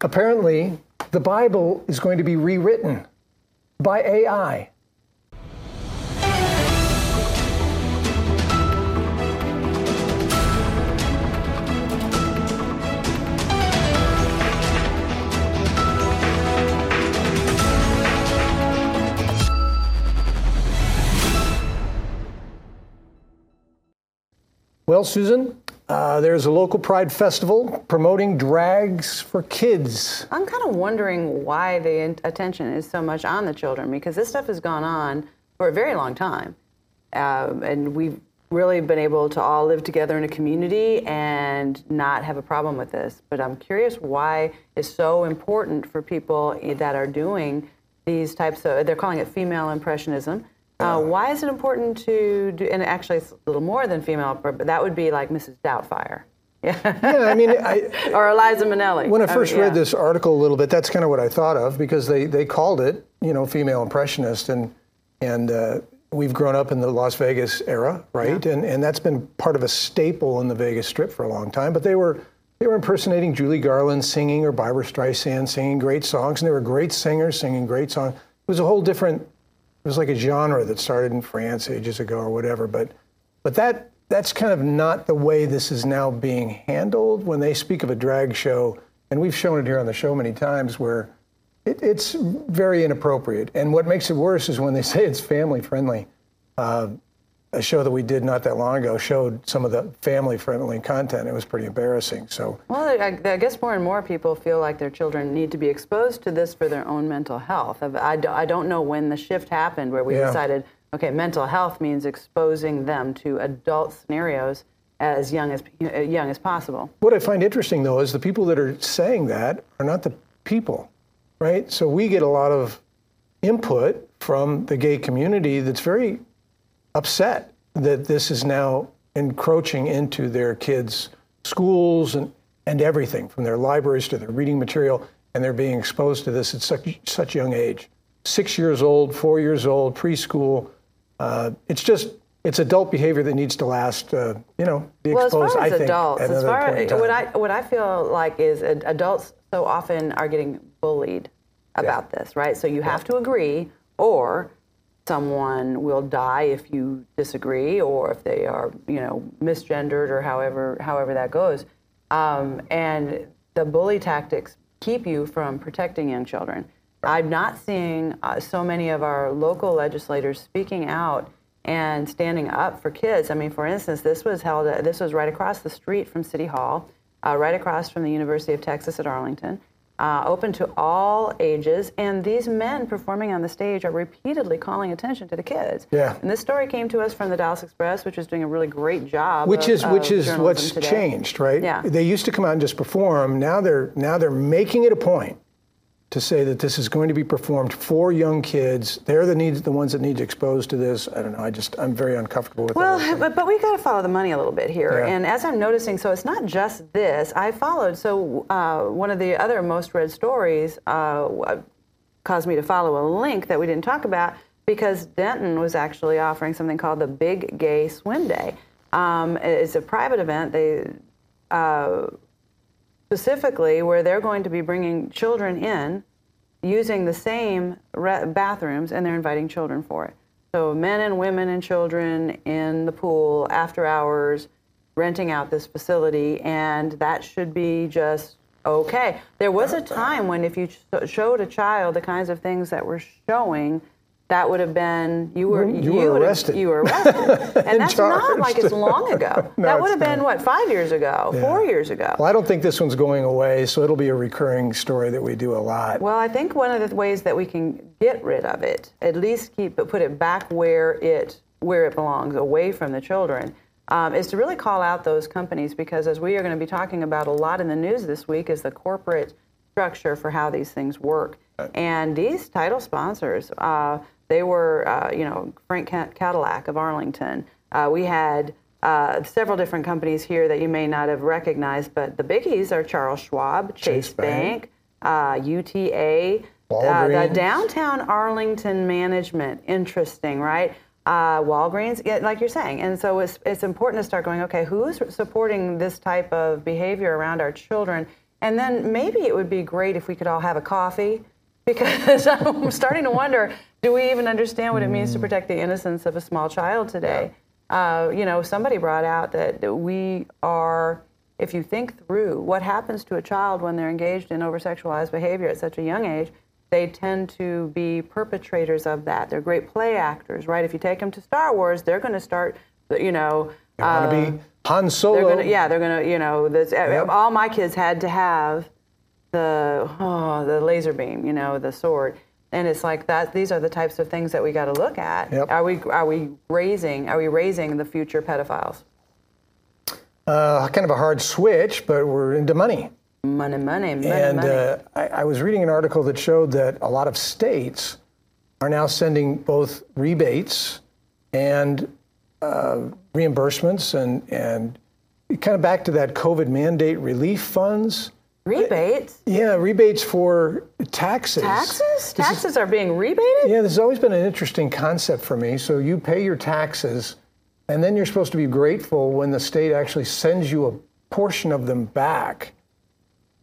apparently the Bible is going to be rewritten by AI. Well, Susan, uh, there's a local pride festival promoting drags for kids. I'm kind of wondering why the attention is so much on the children because this stuff has gone on for a very long time. Um, and we've really been able to all live together in a community and not have a problem with this. But I'm curious why it's so important for people that are doing these types of, they're calling it female impressionism uh, why is it important to do, and actually it's a little more than female, but that would be like Mrs. Doubtfire. Yeah. yeah, I mean, I, or Eliza Minnelli. When I first I mean, read this article a little bit, that's kind of what I thought of because they, they called it, you know, female impressionist, and and uh, we've grown up in the Las Vegas era, right? Yeah. And and that's been part of a staple in the Vegas Strip for a long time. But they were they were impersonating Judy Garland singing or Barbra Streisand singing great songs, and they were great singers singing great songs. It was a whole different it was like a genre that started in France ages ago or whatever. But but that that's kind of not the way this is now being handled when they speak of a drag show, and we've shown it here on the show many times where it, it's very inappropriate. And what makes it worse is when they say it's family friendly. Uh, a show that we did not that long ago showed some of the family friendly content. It was pretty embarrassing. So, well, I, I, guess more and more people feel like their children need to be exposed to this for their own mental health. I, I don't know when the shift happened where we yeah. decided, okay, mental health means exposing them to adult scenarios as young as uh, young as possible. What I find interesting though is the people that are saying that are not the people, right? So we get a lot of input from the gay community that's very upset that this is now encroaching into their kids' schools and, and everything from their libraries to their reading material, and they're being exposed to this at such, such young age. Six years old, four years old, preschool. Uh, it's just it's adult behavior that needs to last. Uh, you know, be well, exposed. as far as I think, adults, as far as what I what I feel like is adults so often are getting bullied about yeah. this, right? So you have yeah. to agree, or someone will die if you disagree or if they are you know misgendered or however however that goes. Um, and the bully tactics keep you from protecting young children. I'm not seeing uh, so many of our local legislators speaking out and standing up for kids. I mean for instance this was held this was right across the street from city hall uh, right across from the university of texas at arlington uh, open to all ages. And these men performing on the stage are repeatedly calling attention to the kids. Yeah. And this story came to us from the Dallas Express, which is doing a really great job. Which of, is which is what's today. changed, right? Yeah. They used to come out and just perform. Now they're now they're making it a point to say that this is going to be performed for young kids. They're the needs, the ones that need to expose to this. I don't know. I just I'm very uncomfortable with. That. Well, but, but we got to follow the money a little bit here. Yeah. And as I'm noticing, so it's not just this. I followed. So uh, one of the other most read stories uh, caused me to follow a link that we didn't talk about because Denton was actually offering something called the Big Gay Swim Day. Um, it's a private event. They uh, specifically where they're going to be bringing children in using the same bathrooms and they're inviting children for it. So men and women and children in the pool after hours, renting out this facility, and that should be just okay. There was a time when if you showed a child the kinds of things that we're showing, that would have been you were you, you were arrested. You were arrested, and that's not like it's long ago. no, that would have been what five years ago, yeah. four years ago. Well, I don't think this one's going away, so it'll be a recurring story that we do a lot. Well, I think one of the ways that we can get rid of it, at least keep but put it back where it where it belongs, away from the children. Um, is to really call out those companies because, as we are going to be talking about a lot in the news this week, is the corporate structure for how these things work. And these title sponsors, uh, they were, uh, you know, Frank Cadillac of Arlington. Uh, we had uh, several different companies here that you may not have recognized, but the biggies are Charles Schwab, Chase, Chase Bank, UTA, uh, uh, the downtown Arlington management. Interesting, right? Uh, Walgreens, yeah, like you're saying. And so it's, it's important to start going, okay, who's supporting this type of behavior around our children? And then maybe it would be great if we could all have a coffee because I'm starting to wonder do we even understand what it means to protect the innocence of a small child today? Uh, you know, somebody brought out that we are, if you think through what happens to a child when they're engaged in over sexualized behavior at such a young age, they tend to be perpetrators of that. They're great play actors, right? If you take them to Star Wars, they're going to start, you know. They want to uh, be Han Solo. they're gonna, yeah, they're gonna, you know, this, all my kids had to have the oh, the laser beam, you know, the sword, and it's like that. These are the types of things that we got to look at. Yep. Are we are we raising are we raising the future pedophiles? Uh, kind of a hard switch, but we're into money. Money, money, money, And money. uh, I, I was reading an article that showed that a lot of states are now sending both rebates and uh, reimbursements and, and kind of back to that COVID mandate relief funds. Rebates, Yeah, rebates for taxes. taxes, taxes are being rebated. Yeah, this has always been an interesting concept for me. So you pay your taxes, and then you're supposed to be grateful when the state actually sends you a portion of them back.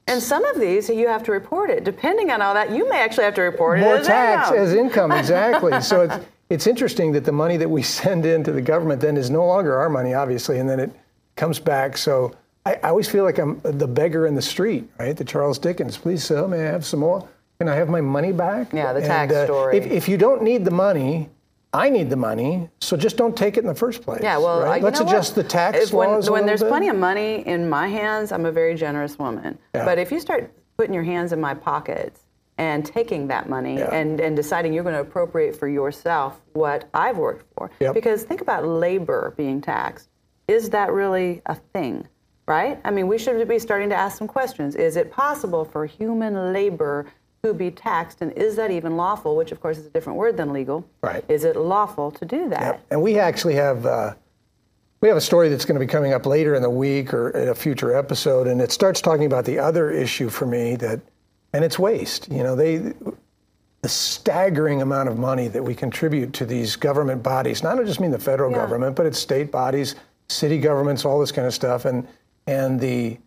And some of these you have to report it. Depending on all that, you may actually have to report More it as tax income. as income, exactly. so it's it's interesting that the money that we send into the government then is no longer our money, obviously, and then it comes back. So I, I always feel like I'm the beggar in the street, right? The Charles Dickens. Please, sir, may I have some more? Can I have my money back? Yeah, the And, tax uh, story. If, if you don't need the money, I need the money, so just don't take it in the first place. Yeah, well, right? uh, let's adjust what? the tax If when, laws. when there's bit. plenty of money in my hands, I'm a very generous woman. Yeah. But if you start putting your hands in my pockets and taking that money Yeah. and, and deciding you're going to appropriate for yourself what I've worked for, Yep. because think about labor being taxed. Is that really a thing? Right? I mean, we should be starting to ask some questions. Is it possible for human labor to be taxed, and is that even lawful? Which, of course, is a different word than legal. Right. Is it lawful to do that? Yep. And we actually have uh, we have a story that's going to be coming up later in the week or in a future episode, and it starts talking about the other issue for me that, and it's waste. You know, they the staggering amount of money that we contribute to these government bodies. Not just mean the federal Yeah. government, but it's state bodies, city governments, all this kind of stuff, and and the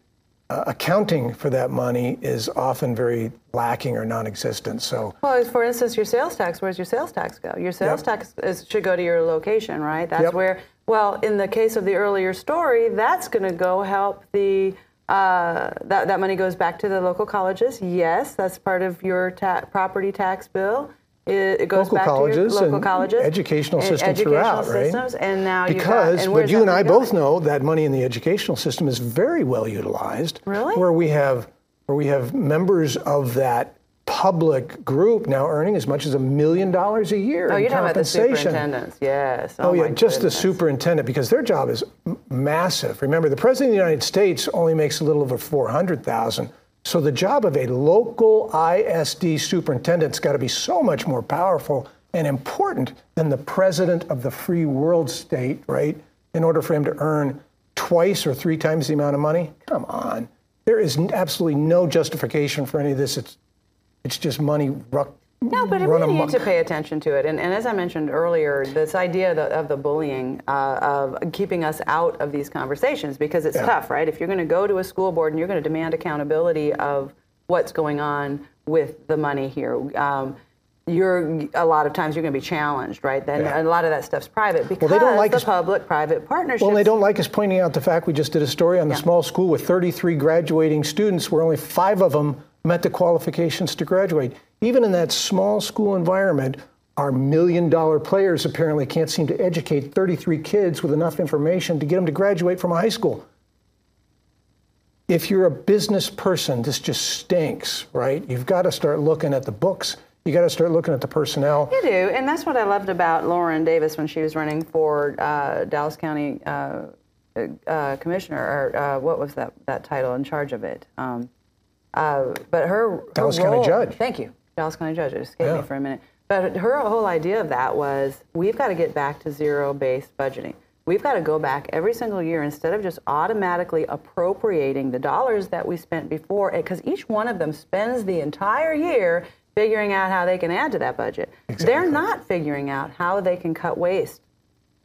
uh, accounting for that money is often very lacking or non-existent. So. Well, for instance, your sales tax, where's your sales tax go? Your sales Yep. tax is, should go to your location, right? That's Yep. where, well, in the case of the earlier story, that's going to go help the, uh, that, that money goes back to the local colleges. Yes, that's part of your ta- property tax bill. It, it goes local back colleges to your local and colleges. educational and system educational throughout, right? systems, And now you've got- because and where's you and I money both know that money in the educational system is very well utilized. Really? Where we have where we have members of that public group now earning as much as a million dollars a year Oh, in about the compensation. superintendents. Yes. Oh, oh yeah, my just the superintendent because their job is m- massive. Remember, the president of the United States only makes a little over four hundred thousand. So the job of a local ISD superintendent's got to be so much more powerful and important than the president of the free world state, right? In order for him to earn twice or three times the amount of money, come on. There is absolutely no justification for any of this. It's it's just money ruck, No, but we need to pay attention to it. And, and as I mentioned earlier, this idea of the, of the bullying, uh, of keeping us out of these conversations, because it's Yeah. tough, right? If you're going to go to a school board and you're going to demand accountability of what's going on with the money here, um, you're a lot of times you're going to be challenged, right? Then Yeah. a lot of that stuff's private because they don't like the public-private partnerships. Well, they don't like us pointing out the fact we just did a story on the small school with 33 graduating students, where only five of them met the qualifications to graduate. Even in that small school environment, our million dollar players apparently can't seem to educate 33 kids with enough information to get them to graduate from high school. If you're a business person, this just stinks, right? You've got to start looking at the books. You got to start looking at the personnel. You do, and that's what I loved about Lauren Davis when she was running for uh, Dallas County uh, uh, Commissioner, or uh, what was that that title in charge of it? Um, uh, but her, her Dallas County role- Judge. Thank you, Dallas County Judge. It escaped Yeah. me for a minute. But her whole idea of that was we've got to get back to zero-based budgeting. We've got to go back every single year instead of just automatically appropriating the dollars that we spent before, because each one of them spends the entire year figuring out how they can add to that budget. They're not figuring out how they can cut waste.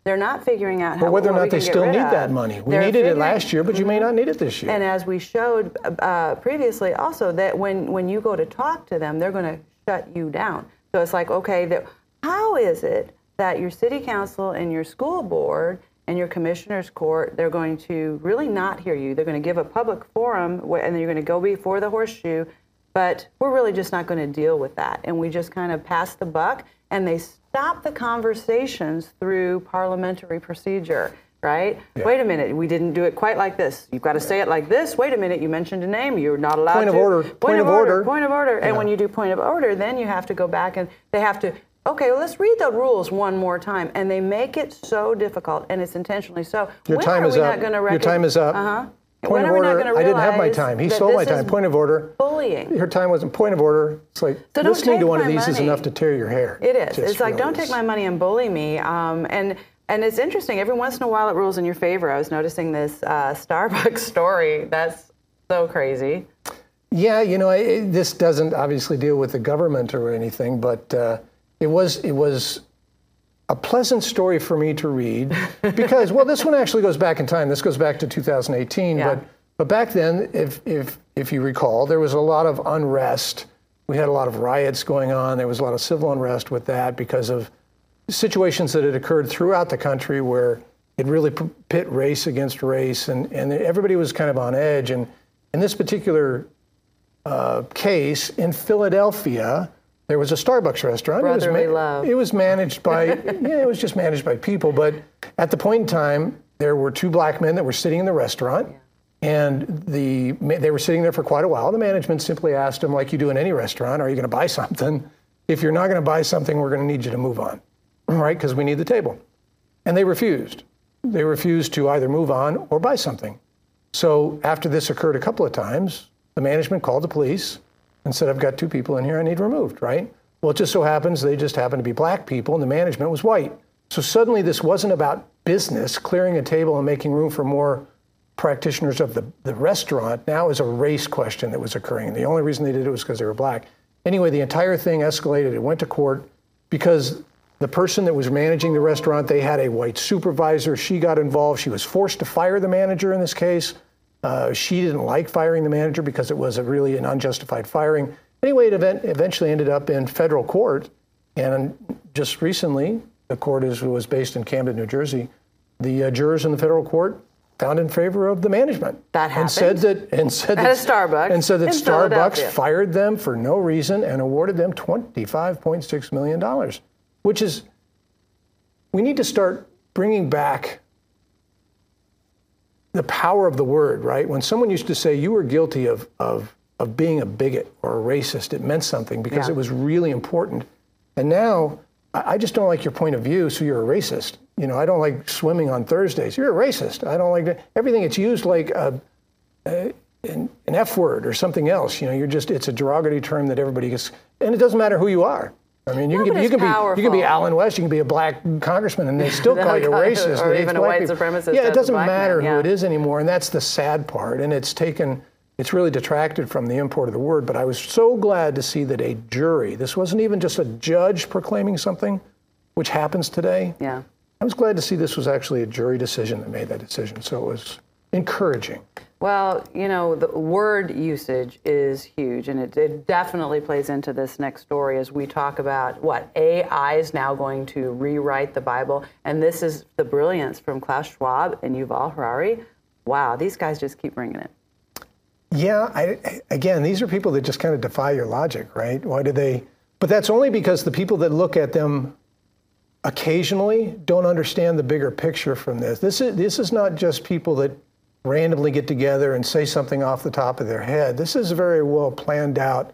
They're not figuring out how. Or whether or not they still need of. that money. We They're needed it last year, but you may not need it this year. And as we showed uh, previously, also that when when you go to talk to them, they're going to shut you down. So it's like, okay, that, how is it that your city council and your school board and your commissioners court they're going to really not hear you? They're going to give a public forum, and then you're going to go before the horseshoe. But we're really just not going to deal with that, and we just kind of pass the buck, and they stop the conversations through parliamentary procedure right? Wait a minute, we didn't do it quite like this. You've got to say it like this. Wait a minute, you mentioned a name. You're not allowed Point to. of order. Point of order. Point of order. And when you do point of order, then you have to go back and they have to. Okay, well, let's read the rules one more time, and they make it so difficult, and it's intentionally so. Your when time are is we up. not going to Your time is up. Uh huh. Point when of are we not order. I didn't have my time. He stole my time. Point of order. Bullying. Your time wasn't point of order. It's like So listening to one of these is enough to tear your hair. It is. Just it's like really don't is. take my money and bully me. Um, and and it's interesting. Every once in a while, it rules in your favor. I was noticing this uh, Starbucks story. That's so crazy. Yeah, you know, it, this doesn't obviously deal with the government or anything, but uh, it was it was a pleasant story for me to read because well, this one actually goes back in time. This goes back to 2018, Yeah. but but back then, if if if you recall, there was a lot of unrest. We had a lot of riots going on. There was a lot of civil unrest with that because of situations that had occurred throughout the country where it really pit race against race, and, and everybody was kind of on edge. And in this particular uh, case in Philadelphia, there was a Starbucks restaurant. Brotherly it was love. It was managed by yeah, it was just managed by people. But at the point in time, there were two black men that were sitting in the restaurant, and the they were sitting there for quite a while. The management simply asked them, like you do in any restaurant, "Are you going to buy something? If you're not going to buy something, we're going to need you to move on, right? Because we need the table." And they refused. They refused to either move on or buy something. So after this occurred a couple of times, the management called the police said, I've got two people in here I need removed, right? Well, it just so happens they just happened to be black people and the management was white. So suddenly this wasn't about business, clearing a table and making room for more practitioners of the, the restaurant. Now is a race question that was occurring. And the only reason they did it was because they were black. Anyway, the entire thing escalated. It went to court because the person that was managing the restaurant, they had a white supervisor. She got involved. She was forced to fire the manager in this case. Uh, she didn't like firing the manager because it was a really an unjustified firing. Anyway, it event, eventually ended up in federal court. And just recently, the court is, was based in Camden, New Jersey. The uh, jurors in the federal court found in favor of the management. That and said that and said At that, Starbucks and said that Starbucks fired them for no reason and awarded them $25.6 million, which is, we need to start bringing back the power of the word, right? When someone used to say you were guilty of, of, of being a bigot or a racist, it meant something because Yeah. it was really important. And now, I I just don't like your point of view, so you're a racist. You know, I don't like swimming on Thursdays. You're a racist. I don't like that. Everything it's used like a, a, an, an F word or something else. You know, you're just it's a derogatory term that everybody gets, and it doesn't matter who you are. I mean, you No, can be you can be you can be. Allen West, you can be a black congressman, and they still call you racist. or even a white people. supremacist Yeah, it doesn't black man, matter who it is anymore, and that's the sad part. And it's taken, it's really detracted from the import of the word. But I was so glad to see that a jury. This wasn't even just a judge proclaiming something, which happens today. Yeah. I was glad to see this was actually a jury decision that made that decision. So it was encouraging. Well, you know, the word usage is huge, and it, it definitely plays into this next story as we talk about what AI is now going to rewrite the Bible. And this is the brilliance from Klaus Schwab and Yuval Harari. Wow, these guys just keep bringing it. Yeah, I, again, these are people that just kind of defy your logic, right? Why do they? But that's only because the people that look at them occasionally don't understand the bigger picture from this. This is this is not just people that randomly get together and say something off the top of their head. This is a very well planned out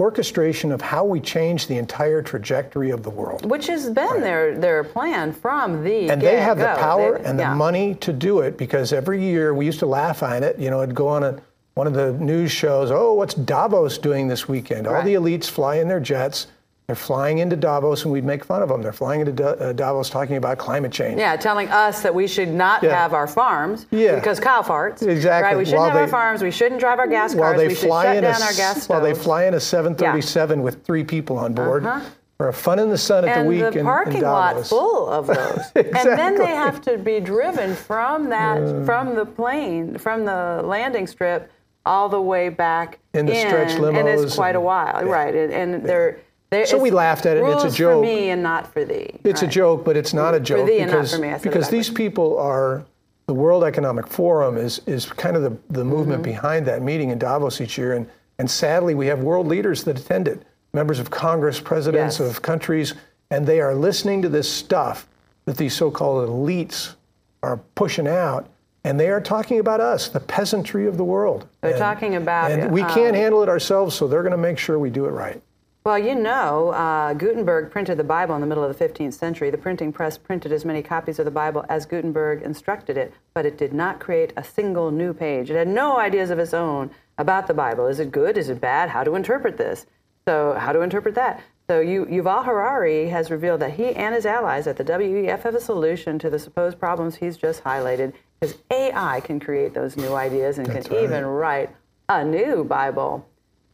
orchestration of how we change the entire trajectory of the world. Which has been their, their plan from the And they have the power They- and the yeah. money to do it because every year we used to laugh at it. You know, it'd go on a, one of the news shows. Oh, what's Davos doing this weekend? All the elites fly in their jets. They're flying into Davos, and we'd make fun of them. They're flying into Da- uh, Davos talking about climate change. Yeah, telling us that we should not Yeah. have our farms Yeah. because cow farts. Exactly. Right? We shouldn't While have our farms. We shouldn't drive our gas While cars. they We should shut in down a, our gas stoves. while they fly in a 737 with three people on board, Uh-huh. or a fun in the sun at and the week the in, parking in lot full of those. exactly. And then they have to be driven from that from the plane, from the landing strip, all the way back In the stretch and it's quite a while, yeah. right? And, and they're, they're So we laughed at it, and it's a rules joke. for me and not for thee. It's a joke, but it's not a joke thee and not because, for me, I said because these people are the World Economic Forum is is kind of the, the movement Mm-hmm. behind that meeting in Davos each year, and and sadly we have world leaders that attend it, members of Congress, presidents Yes. of countries, and they are listening to this stuff that these so-called elites are pushing out. And they are talking about us, the peasantry of the world. They're And- talking about, and we um, can't handle it ourselves, so they're going to make sure we do it right. Well, you know, uh, Gutenberg printed the Bible in the middle of the 15th century. The printing press printed as many copies of the Bible as Gutenberg instructed it, but it did not create a single new page. It had no ideas of its own about the Bible. Is it good? Is it bad? How to interpret this? So, how to interpret that? So, you, Yuval Harari has revealed that he and his allies at the WEF have a solution to the supposed problems he's just highlighted, because AI can create those new ideas and That's can right. even write a new Bible.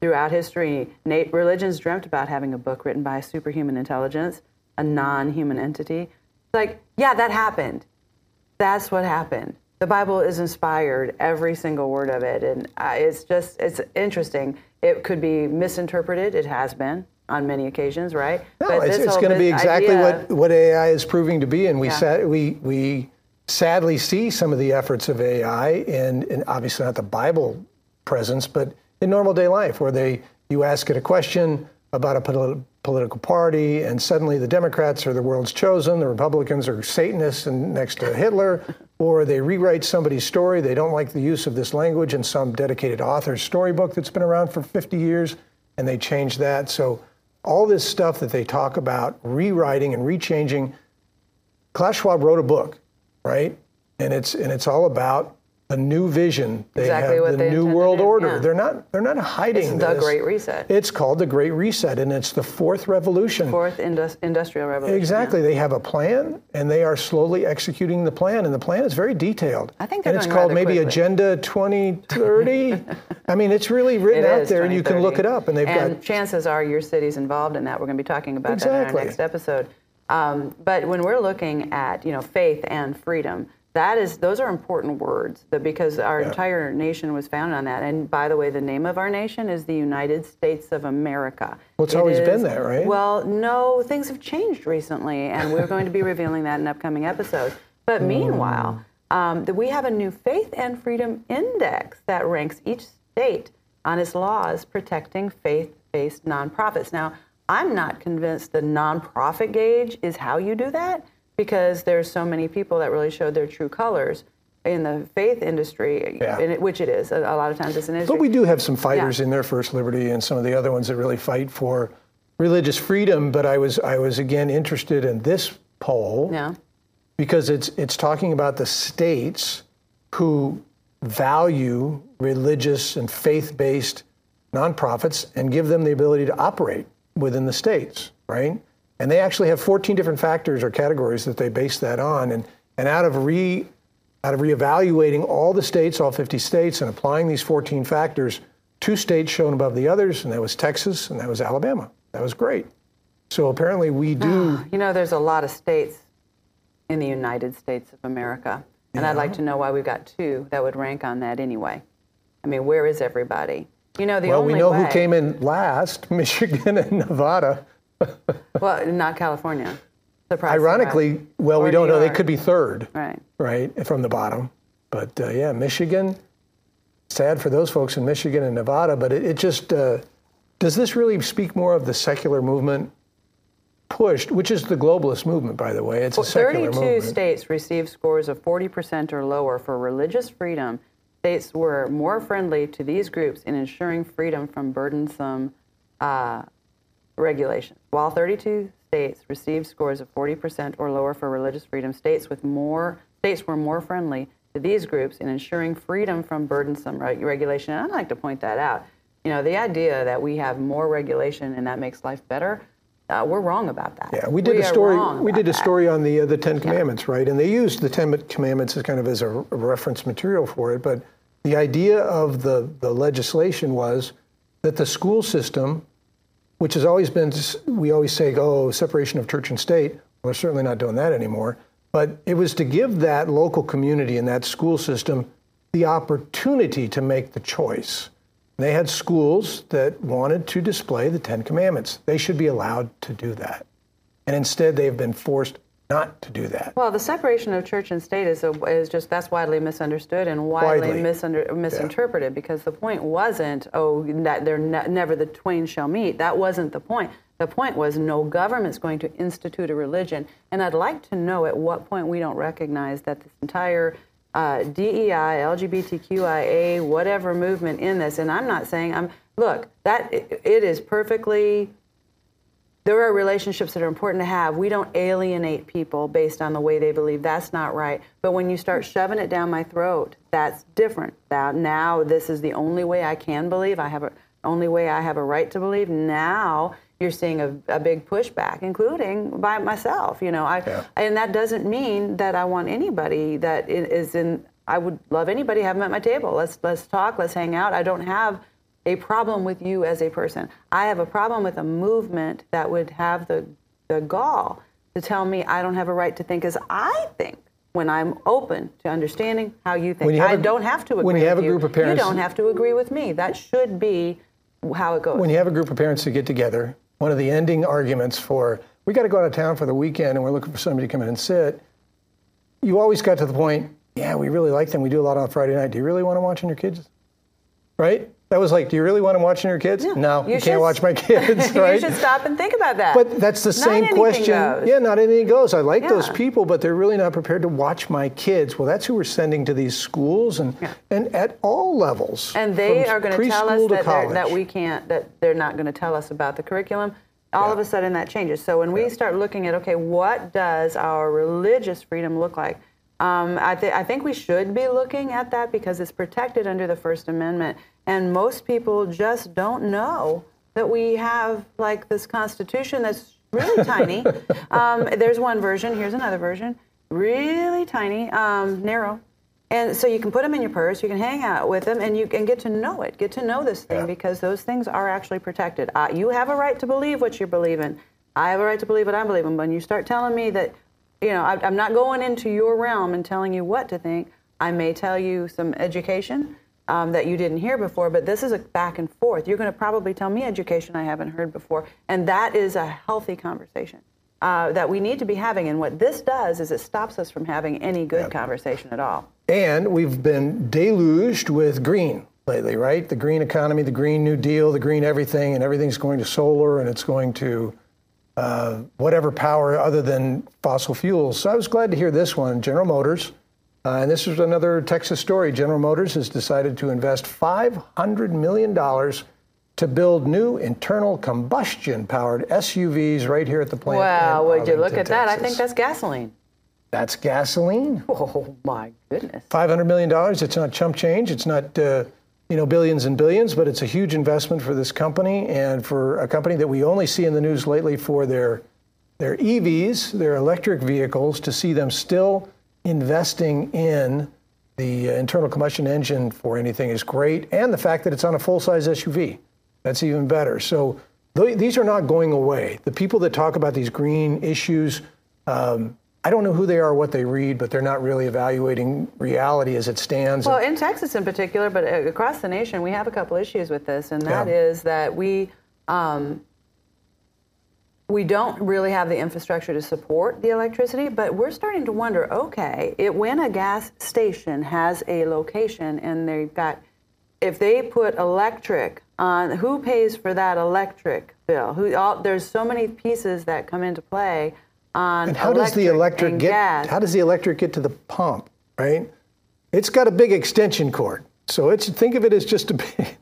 Throughout history, religions dreamt about having a book written by a superhuman intelligence, a non human entity. Like, yeah, that happened. That's what happened. The Bible is inspired, every single word of it. And uh, it's just, it's interesting. It could be misinterpreted. It has been on many occasions, right? No, But it's, it's going to be exactly idea- what, what AI is proving to be, and we Yeah. we we sadly see some of the efforts of AI and, in obviously not the Bible presence, but in normal day life, where they you ask it a question about a politi- political party, and suddenly the Democrats are the world's chosen, the Republicans are Satanists and next to Hitler, or they rewrite somebody's story. They don't like the use of this language in some dedicated author's storybook that's been around for 50 years, and they change that. So all this stuff that they talk about rewriting and rechanging. Klaus Schwab wrote a book, right? And it's and it's all about a new vision. They Exactly have what the they new world order. yeah. They're not they're not hiding this. It's the this. Great Reset. It's called the Great Reset, and it's the fourth revolution. Fourth indus- industrial revolution. Exactly. They have a plan, and they are slowly executing the plan, and the plan is very detailed. I think they're and it's called maybe quickly. Agenda 2030. I mean, it's really written It out there, and you can look it up. And they've and got chances are your city's involved in that. We're going to be talking about that in Exactly. our next episode. Um, but when we're looking at you know faith and freedom, that is those are important words. Because our Yeah. entire nation was founded on that. And by the way, the name of our nation is the United States of America. Well, it's It always been is- that, right? Well, no, things have changed recently, and we're going to be revealing that in upcoming episodes. But Hmm. meanwhile, um, that we have a new faith and freedom index that ranks each state on its laws protecting faith-based nonprofits. Now, I'm not convinced the nonprofit gauge is how you do that because there's so many people that really showed their true colors in the faith industry, Yeah. in it- which it is. A, a lot of times it's an industry. But we do have some fighters Yeah. in there, First Liberty, and some of the other ones that really fight for religious freedom. But I was, I was again interested in this poll Yeah. because it's, it's talking about the states who value religious and faith-based nonprofits and give them the ability to operate within the states, right? And they actually have 14 different factors or categories that they base that on. And, and out of re out of reevaluating all the states, all 50 states, and applying these 14 factors, two states shown above the others, and that was Texas and that was Alabama. That was great. So apparently we do. You know, there's a lot of states in the United States of America, and I'd like to know why we've got two that would rank on that anyway. I mean, where is everybody? You know, the only. well, only we know way, who came in last: Michigan and Nevada. Well, not California. Ironically, well, Or we don't know. They could be third, Right. right, from the bottom. But uh, yeah, Michigan. Sad for those folks in Michigan and Nevada, but it, it just uh, does this really speak more of the secular movement pushed, which is the globalist movement, by the way. It's a secular 32 movement. states received scores of 40% or lower for religious freedom. States were more friendly to these groups in ensuring freedom from burdensome uh, regulations. While 32 states received scores of 40% or lower for religious freedom, states with more states were more friendly to these groups in ensuring freedom from burdensome reg- regulation. And I'd like to point that out. You know, the idea that we have more regulation and that makes life better, uh, we're wrong about that. Yeah, we did a story. We did a that. story on the uh, the Ten Commandments, right? And they used the Ten Commandments as kind of as a, a reference material for it. But the idea of the the legislation was that the school system which has always been, we always say, oh, separation of church and state. We're certainly not doing that anymore. But it was to give that local community and that school system the opportunity to make the choice. They had schools that wanted to display the Ten Commandments. They should be allowed to do that. And instead, they've been forced not to do that. Well, the separation of church and state is, a, is just that's widely misunderstood and widely, widely. Misunder, misinterpreted yeah. because the point wasn't oh that they're ne- never the twain shall meet. That wasn't the point. The point was no government's going to institute a religion, and I'd like to know at what point we don't recognize that this entire uh, DEI, LGBTQIA, whatever movement in this, and I'm not saying I'm look that it, it is perfectly there are relationships that are important to have. We don't alienate people based on the way they believe. That's not right. But when you start shoving it down my throat, that's different. That now this is the only way I can believe. I have a only way I have a right to believe. Now you're seeing a, a big pushback, including by myself. You know, I yeah. and that doesn't mean that I want anybody that is in. I would love anybody to have them at my table. Let's let's talk. Let's hang out. I don't have a problem with you as a person. I have a problem with a movement that would have the, the gall to tell me I don't have a right to think as I think when I'm open to understanding how you think. You I a, don't have to agree when you have a group you. of parents, you don't have to agree with me. That should be how it goes. When you have a group of parents who get together, one of the ending arguments for we got to go out of town for the weekend and we're looking for somebody to come in and sit, you always got to the point, yeah, we really like them. We do a lot on Friday night. Do you really want to watch on your kids? Right? That was like, do you really want them watching your kids? Yeah. No, you, you can't watch my kids, right? you should stop and think about that. But that's the not same question. Goes. Yeah, not anything goes. I like yeah. those people, but they're really not prepared to watch my kids. Well, that's who we're sending to these schools and yeah. and at all levels. And they are going to tell us that, that we can't, that they're not going to tell us about the curriculum. All of a sudden that changes. So when we start looking at, okay, what does our religious freedom look like? Um, I, th- I, think we should be looking at that because it's protected under the First Amendment. And most people just don't know that we have like this Constitution that's really tiny. Um, there's one version, here's another version, really tiny, um, narrow. And so you can put them in your purse, you can hang out with them, and you can get to know it, get to know this thing yeah. because those things are actually protected. Uh, you have a right to believe what you believe in. I have a right to believe what I believe in. But when you start telling me that you know, I, am not going into your realm and telling you what to think. I may tell you some education um, that you didn't hear before, but this is a back and forth. You're going to probably tell me education I haven't heard before, and that is a healthy conversation. Uh, that we need to be having. And what this does is it stops us from having any good yep. conversation at all. And we've been deluged with green lately, right? The green economy, the green new deal, the green everything, and everything's going to solar and it's going to uh, whatever power other than fossil fuels. So I was glad to hear this one. General Motors, uh, and this is another Texas story. General Motors has decided to invest $500 million to build new internal combustion powered SUVs right here at the plant. Wow, would you look at Texas. that? I think that's gasoline. That's gasoline. Oh, my goodness. $500 million. It's not chump change. It's not. Uh, you know, billions and billions, but it's a huge investment for this company and for a company that we only see in the news lately for their their EVs, their electric vehicles, to see them still investing in the uh, internal combustion engine for anything is great, and the fact that it's on a full-size SUV, that's even better. So th- these are not going away. The people that talk about these green issues, um, I don't know who they are, what they read, but they're not really evaluating reality as it stands. Well, in Texas in particular, but uh, across the nation, we have a couple issues with this, and that yeah. is that we um, we don't really have the infrastructure to support the electricity. But we're starting to wonder: okay, it, when a gas station has a location and they've got, if they put electric on, who pays for that electric bill? Who? All, there's so many pieces that come into play on and how does the electric get gas. how does the electric get to the pump right it's got a big extension cord so it's think of it as just a big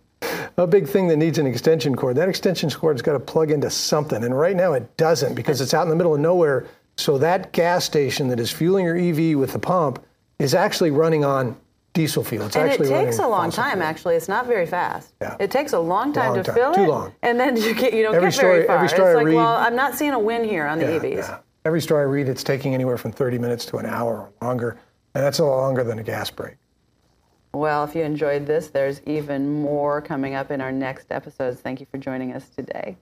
a big thing that needs an extension cord that extension cord's got to plug into something and right now it doesn't because it's out in the middle of nowhere so that gas station that is fueling your ev with the pump is actually running on diesel fuel. It's and it takes a long time. Fuel. Actually, it's not very fast. Yeah. It takes a long time long to time. fill Too it, long. and then you get you don't every get story, very far. Every story it's like, I read, well, I'm not seeing a win here on the yeah, EVs. Yeah. Every story I read, it's taking anywhere from 30 minutes to an hour or longer, and that's a lot longer than a gas break. Well, if you enjoyed this, there's even more coming up in our next episodes. Thank you for joining us today.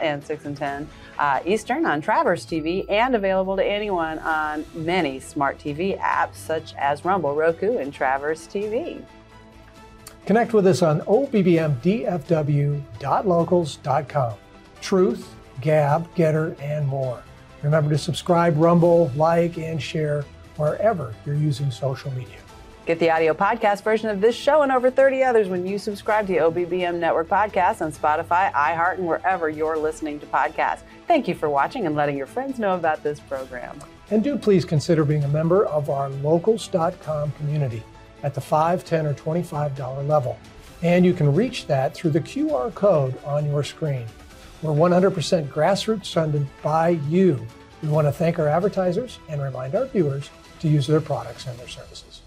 and 6 and 10 uh, Eastern on Traverse TV and available to anyone on many smart TV apps such as Rumble, Roku, and Traverse TV. Connect with us on obbmdfw.locals.com. Truth, Gab, Gettr, and more. Remember to subscribe, Rumble, like, and share wherever you're using social media. Get the audio podcast version of this show and over 30 others when you subscribe to the OBBM Network podcast on Spotify, iHeart, and wherever you're listening to podcasts. Thank you for watching and letting your friends know about this program. And do please consider being a member of our locals.com community at the $5, $10, or $25 level. And you can reach that through the QR code on your screen. We're 100% grassroots funded by you. We want to thank our advertisers and remind our viewers to use their products and their services.